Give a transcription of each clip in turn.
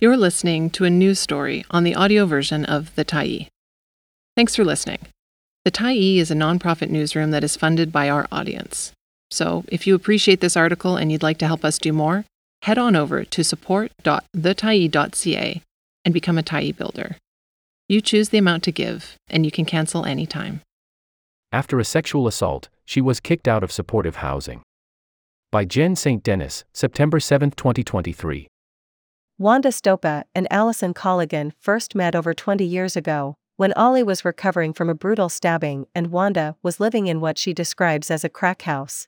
You're listening to a news story on the audio version of The Tyee. Thanks for listening. The Tyee is a nonprofit newsroom that is funded by our audience. So, if you appreciate this article and you'd like to help us do more, head on over to support.thetyee.ca and become a Tyee builder. You choose the amount to give, and you can cancel anytime. After a sexual assault, she was kicked out of supportive housing. By Jen St. Denis, September 7, 2023. Wanda Stopa and Allison Colligan first met over 20 years ago, when Ollie was recovering from a brutal stabbing and Wanda was living in what she describes as a crack house.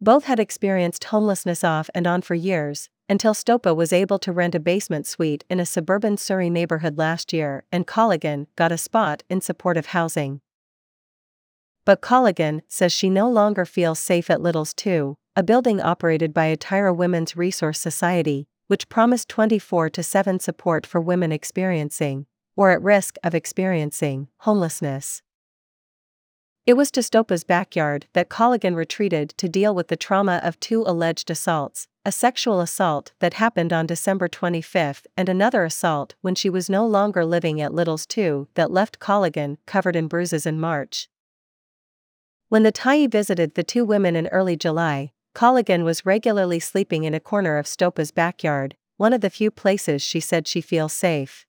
Both had experienced homelessness off and on for years, until Stopa was able to rent a basement suite in a suburban Surrey neighborhood last year and Colligan got a spot in supportive housing. But Colligan says she no longer feels safe at Littles 2, a building operated by a Atira Women's Resource Society, which promised 24 to 7 support for women experiencing, or at risk of experiencing, homelessness. It was to Stopa's backyard that Colligan retreated to deal with the trauma of two alleged assaults a sexual assault that happened on December 25 and another assault when she was no longer living at Littles 2 that left Colligan covered in bruises in March. When the Tyee visited the two women in early July, Colligan was regularly sleeping in a corner of Stopa's backyard, one of the few places she said she feels safe.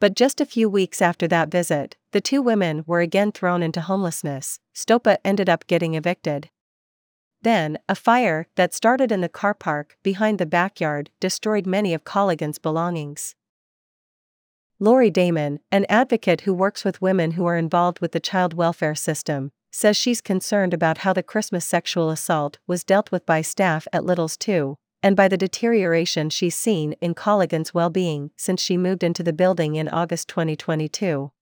But just a few weeks after that visit, the two women were again thrown into homelessness. Stopa ended up getting evicted. Then, a fire that started in the car park behind the backyard destroyed many of Colligan's belongings. Lori Damon, an advocate who works with women who are involved with the child welfare system, says she's concerned about how the Christmas sexual assault was dealt with by staff at Littles 2, and by the deterioration she's seen in Colligan's well being since she moved into the building in August 2022.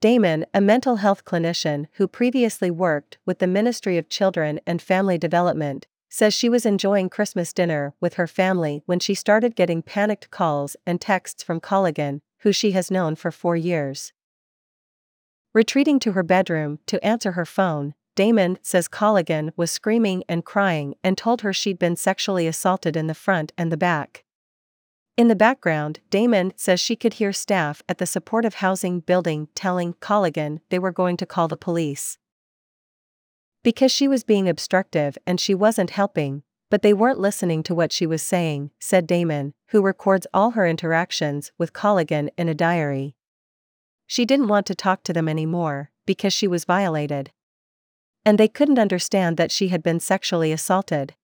Damon, a mental health clinician who previously worked with the Ministry of Children and Family Development, says she was enjoying Christmas dinner with her family when she started getting panicked calls and texts from Colligan, who she has known for four years. Retreating to her bedroom to answer her phone, Damon says Colligan was screaming and crying and told her she'd been sexually assaulted in the front and the back. In the background, Damon says she could hear staff at the supportive housing building telling Colligan they were going to call the police because she was being obstructive and she wasn't helping, but they weren't listening to what she was saying, said Damon, who records all her interactions with Colligan in a diary. She didn't want to talk to them anymore, because she was violated. And they couldn't understand that she had been sexually assaulted.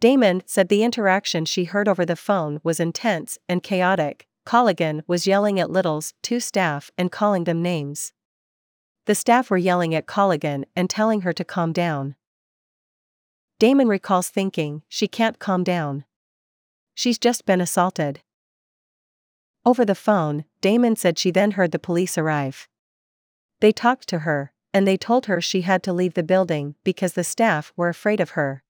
Damon said the interaction she heard over the phone was intense and chaotic. Colligan was yelling at Little's two staff and calling them names. The staff were yelling at Colligan and telling her to calm down. Damon recalls thinking, she can't calm down. She's just been assaulted. Over the phone, Damon said she then heard the police arrive. They talked to her, and they told her she had to leave the building because the staff were afraid of her.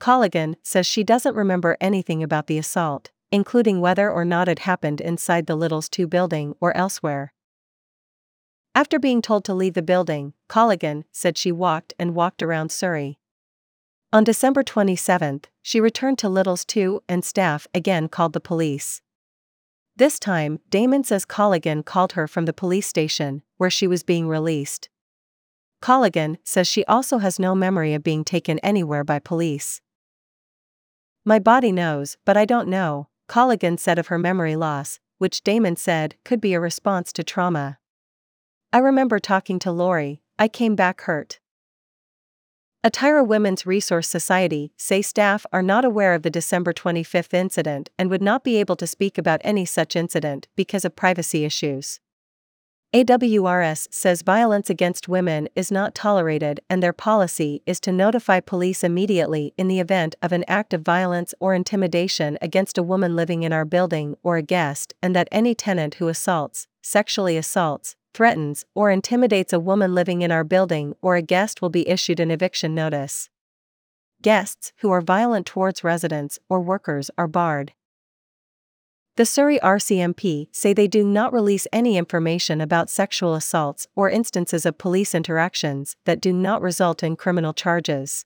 Colligan says she doesn't remember anything about the assault, including whether or not it happened inside the Littles 2 building or elsewhere. After being told to leave the building, Colligan said she walked and walked around Surrey. On December 27, she returned to Little's 2 and staff again called the police. This time, Damon says Colligan called her from the police station, where she was being released. Colligan says she also has no memory of being taken anywhere by police. My body knows, but I don't know, Colligan said of her memory loss, which Damon said could be a response to trauma. I remember talking to Lori, I came back hurt. Atira Women's Resource Society say staff are not aware of the December 25 incident and would not be able to speak about any such incident because of privacy issues. AWRS says violence against women is not tolerated and their policy is to notify police immediately in the event of an act of violence or intimidation against a woman living in our building or a guest, and that any tenant who assaults, sexually assaults, threatens, or intimidates a woman living in our building or a guest will be issued an eviction notice. Guests who are violent towards residents or workers are barred. The Surrey RCMP say they do not release any information about sexual assaults or instances of police interactions that do not result in criminal charges.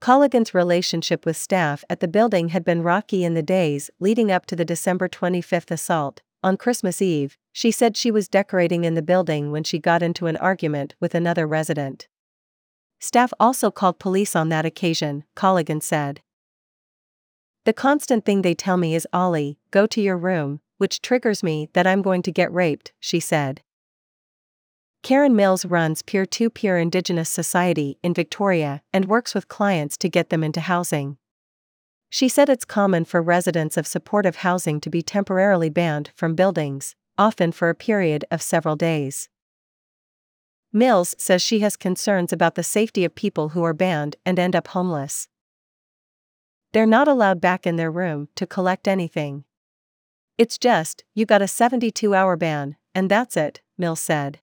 Colligan's relationship with staff at the building had been rocky in the days leading up to the December 25th assault. On Christmas Eve, she said she was decorating in the building when she got into an argument with another resident. Staff also called police on that occasion, Colligan said. The constant thing they tell me is Ollie, go to your room, which triggers me that I'm going to get raped, she said. Karen Mills runs Peer to Peer Indigenous Society in Victoria and works with clients to get them into housing. She said it's common for residents of supportive housing to be temporarily banned from buildings, often for a period of several days. Mills says she has concerns about the safety of people who are banned and end up homeless. They're not allowed back in their room to collect anything. It's just, you got a 72 hour ban, and that's it, Mills said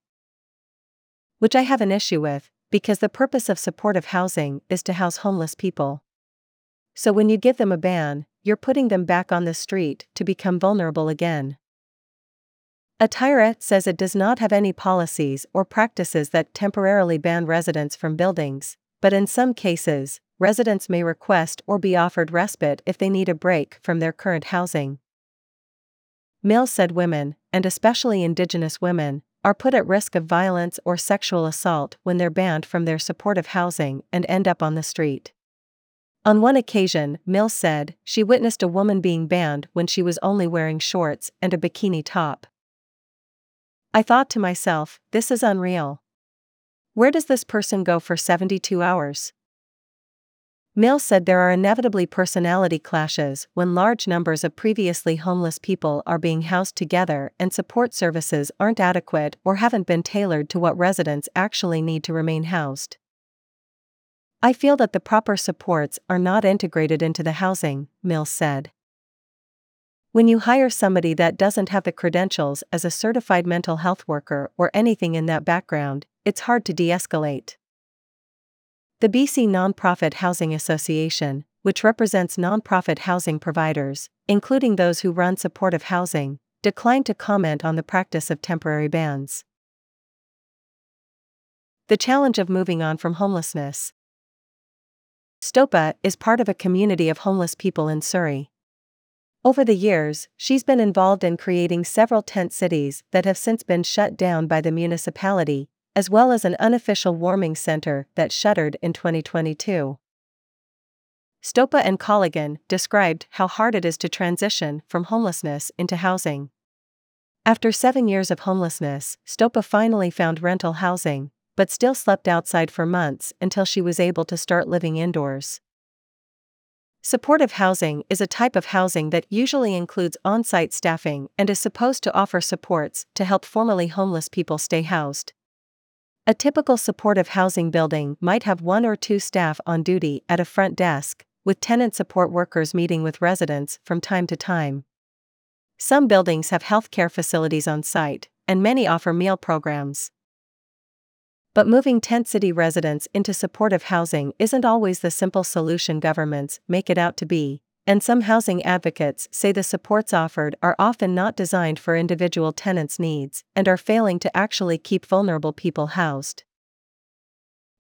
which I have an issue with, because the purpose of supportive housing is to house homeless people. So when you give them a ban, you're putting them back on the street to become vulnerable again. Atira says it does not have any policies or practices that temporarily ban residents from buildings, but in some cases, residents may request or be offered respite if they need a break from their current housing. Mills said women, and especially Indigenous women, are put at risk of violence or sexual assault when they're banned from their supportive housing and end up on the street. On one occasion, Mills said she witnessed a woman being banned when she was only wearing shorts and a bikini top. I thought to myself, this is unreal. Where does this person go for 72 hours? Mills said there are inevitably personality clashes when large numbers of previously homeless people are being housed together and support services aren't adequate or haven't been tailored to what residents actually need to remain housed. I feel that the proper supports are not integrated into the housing, Mills said. When you hire somebody that doesn't have the credentials as a certified mental health worker or anything in that background, it's hard to de escalate. The BC Nonprofit Housing Association, which represents nonprofit housing providers, including those who run supportive housing, declined to comment on the practice of temporary bans. The challenge of moving on from homelessness. Stopa is part of a community of homeless people in Surrey. Over the years, she's been involved in creating several tent cities that have since been shut down by the municipality, as well as an unofficial warming center that shuttered in 2022. Stopa and Colligan described how hard it is to transition from homelessness into housing. After seven years of homelessness, Stopa finally found rental housing, but still slept outside for months until she was able to start living indoors. Supportive housing is a type of housing that usually includes on site staffing and is supposed to offer supports to help formerly homeless people stay housed. A typical supportive housing building might have one or two staff on duty at a front desk, with tenant support workers meeting with residents from time to time. Some buildings have healthcare facilities on site, and many offer meal programs. But moving tent city residents into supportive housing isn't always the simple solution governments make it out to be, and some housing advocates say the supports offered are often not designed for individual tenants' needs and are failing to actually keep vulnerable people housed.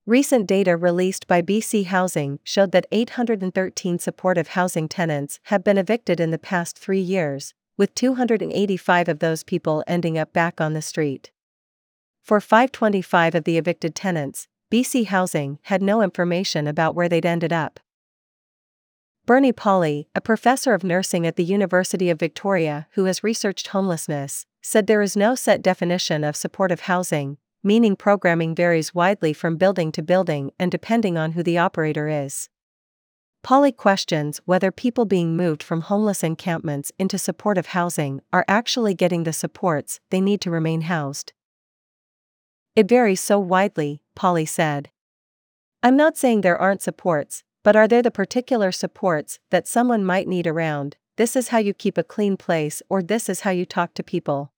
Recent data released by BC Housing showed that 813 supportive housing tenants have been evicted in the past three years, with 285 of those people ending up back on the street. For 525 of the evicted tenants, BC Housing had no information about where they'd ended up. Bernie Pauly, a professor of nursing at the University of Victoria who has researched homelessness, said there is no set definition of supportive housing, meaning programming varies widely from building to building and depending on who the operator is. Pauly questions whether people being moved from homeless encampments into supportive housing are actually getting the supports they need to remain housed. It varies so widely, Pauly said. I'm not saying there aren't supports, but are there the particular supports that someone might need around? This is how you keep a clean place, or this is how you talk to people.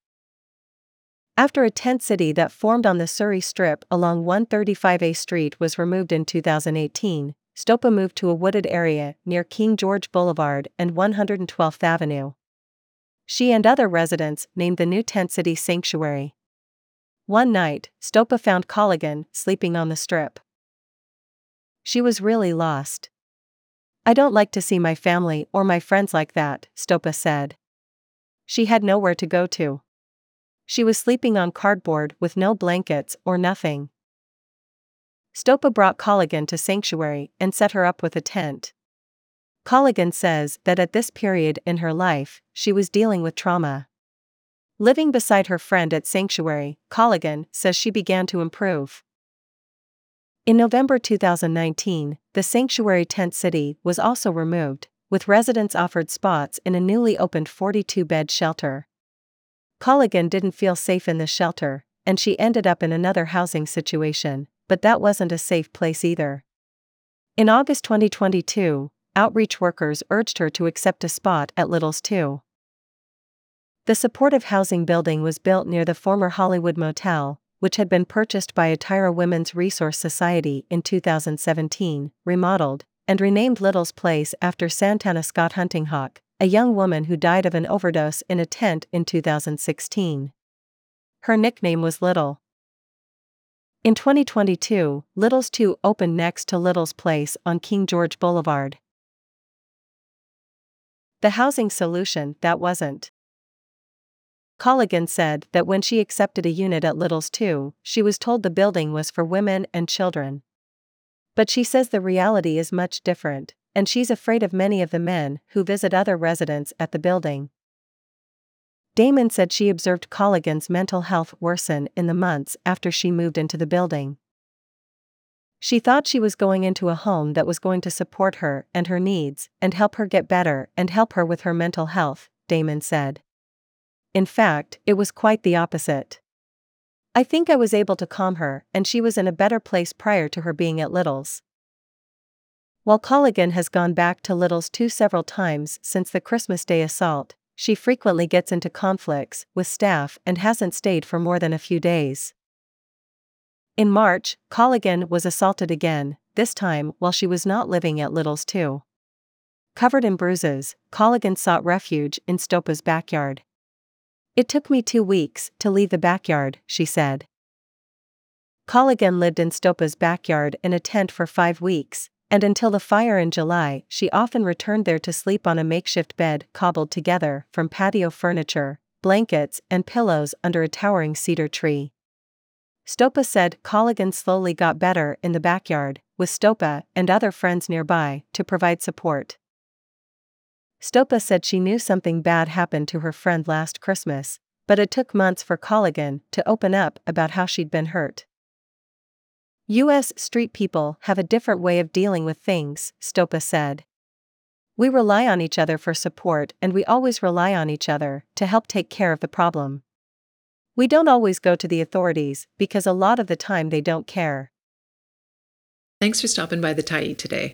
After a tent city that formed on the Surrey Strip along 135A Street was removed in 2018, Stopa moved to a wooded area near King George Boulevard and 112th Avenue. She and other residents named the new tent city Sanctuary. One night, Stopa found Colligan sleeping on the strip. She was really lost. I don't like to see my family or my friends like that, Stopa said. She had nowhere to go to. She was sleeping on cardboard with no blankets or nothing. Stopa brought Colligan to Sanctuary and set her up with a tent. Colligan says that at this period in her life, she was dealing with trauma. Living beside her friend at Sanctuary, Colligan says she began to improve. In November 2019, the Sanctuary tent city was also removed, with residents offered spots in a newly opened 42 bed shelter. Colligan didn't feel safe in the shelter, and she ended up in another housing situation, but that wasn't a safe place either. In August 2022, outreach workers urged her to accept a spot at Little's 2. The supportive housing building was built near the former Hollywood Motel, which had been purchased by Atira Women's Resource Society in 2017, remodeled, and renamed Little's Place after Santana Scott Huntinghawk, a young woman who died of an overdose in a tent in 2016. Her nickname was Little. In 2022, Little's 2 opened next to Little's Place on King George Boulevard. The housing solution that wasn't. Colligan said that when she accepted a unit at Little's 2, she was told the building was for women and children. But she says the reality is much different, and she's afraid of many of the men who visit other residents at the building. Damon said she observed Colligan's mental health worsen in the months after she moved into the building. She thought she was going into a home that was going to support her and her needs and help her get better and help her with her mental health, Damon said. In fact, it was quite the opposite. I think I was able to calm her, and she was in a better place prior to her being at Little's. While Colligan has gone back to Little's 2 several times since the Christmas Day assault, she frequently gets into conflicts with staff and hasn't stayed for more than a few days. In March, Colligan was assaulted again, this time while she was not living at Little's 2. Covered in bruises, Colligan sought refuge in Stopa's backyard. It took me two weeks to leave the backyard, she said. Colligan lived in Stopa's backyard in a tent for five weeks, and until the fire in July, she often returned there to sleep on a makeshift bed cobbled together from patio furniture, blankets, and pillows under a towering cedar tree. Stopa said Colligan slowly got better in the backyard, with Stopa and other friends nearby to provide support. Stopa said she knew something bad happened to her friend last Christmas, but it took months for Colligan to open up about how she'd been hurt. U.S. street people have a different way of dealing with things, Stopa said. We rely on each other for support and we always rely on each other to help take care of the problem. We don't always go to the authorities because a lot of the time they don't care. Thanks for stopping by the Tyee today.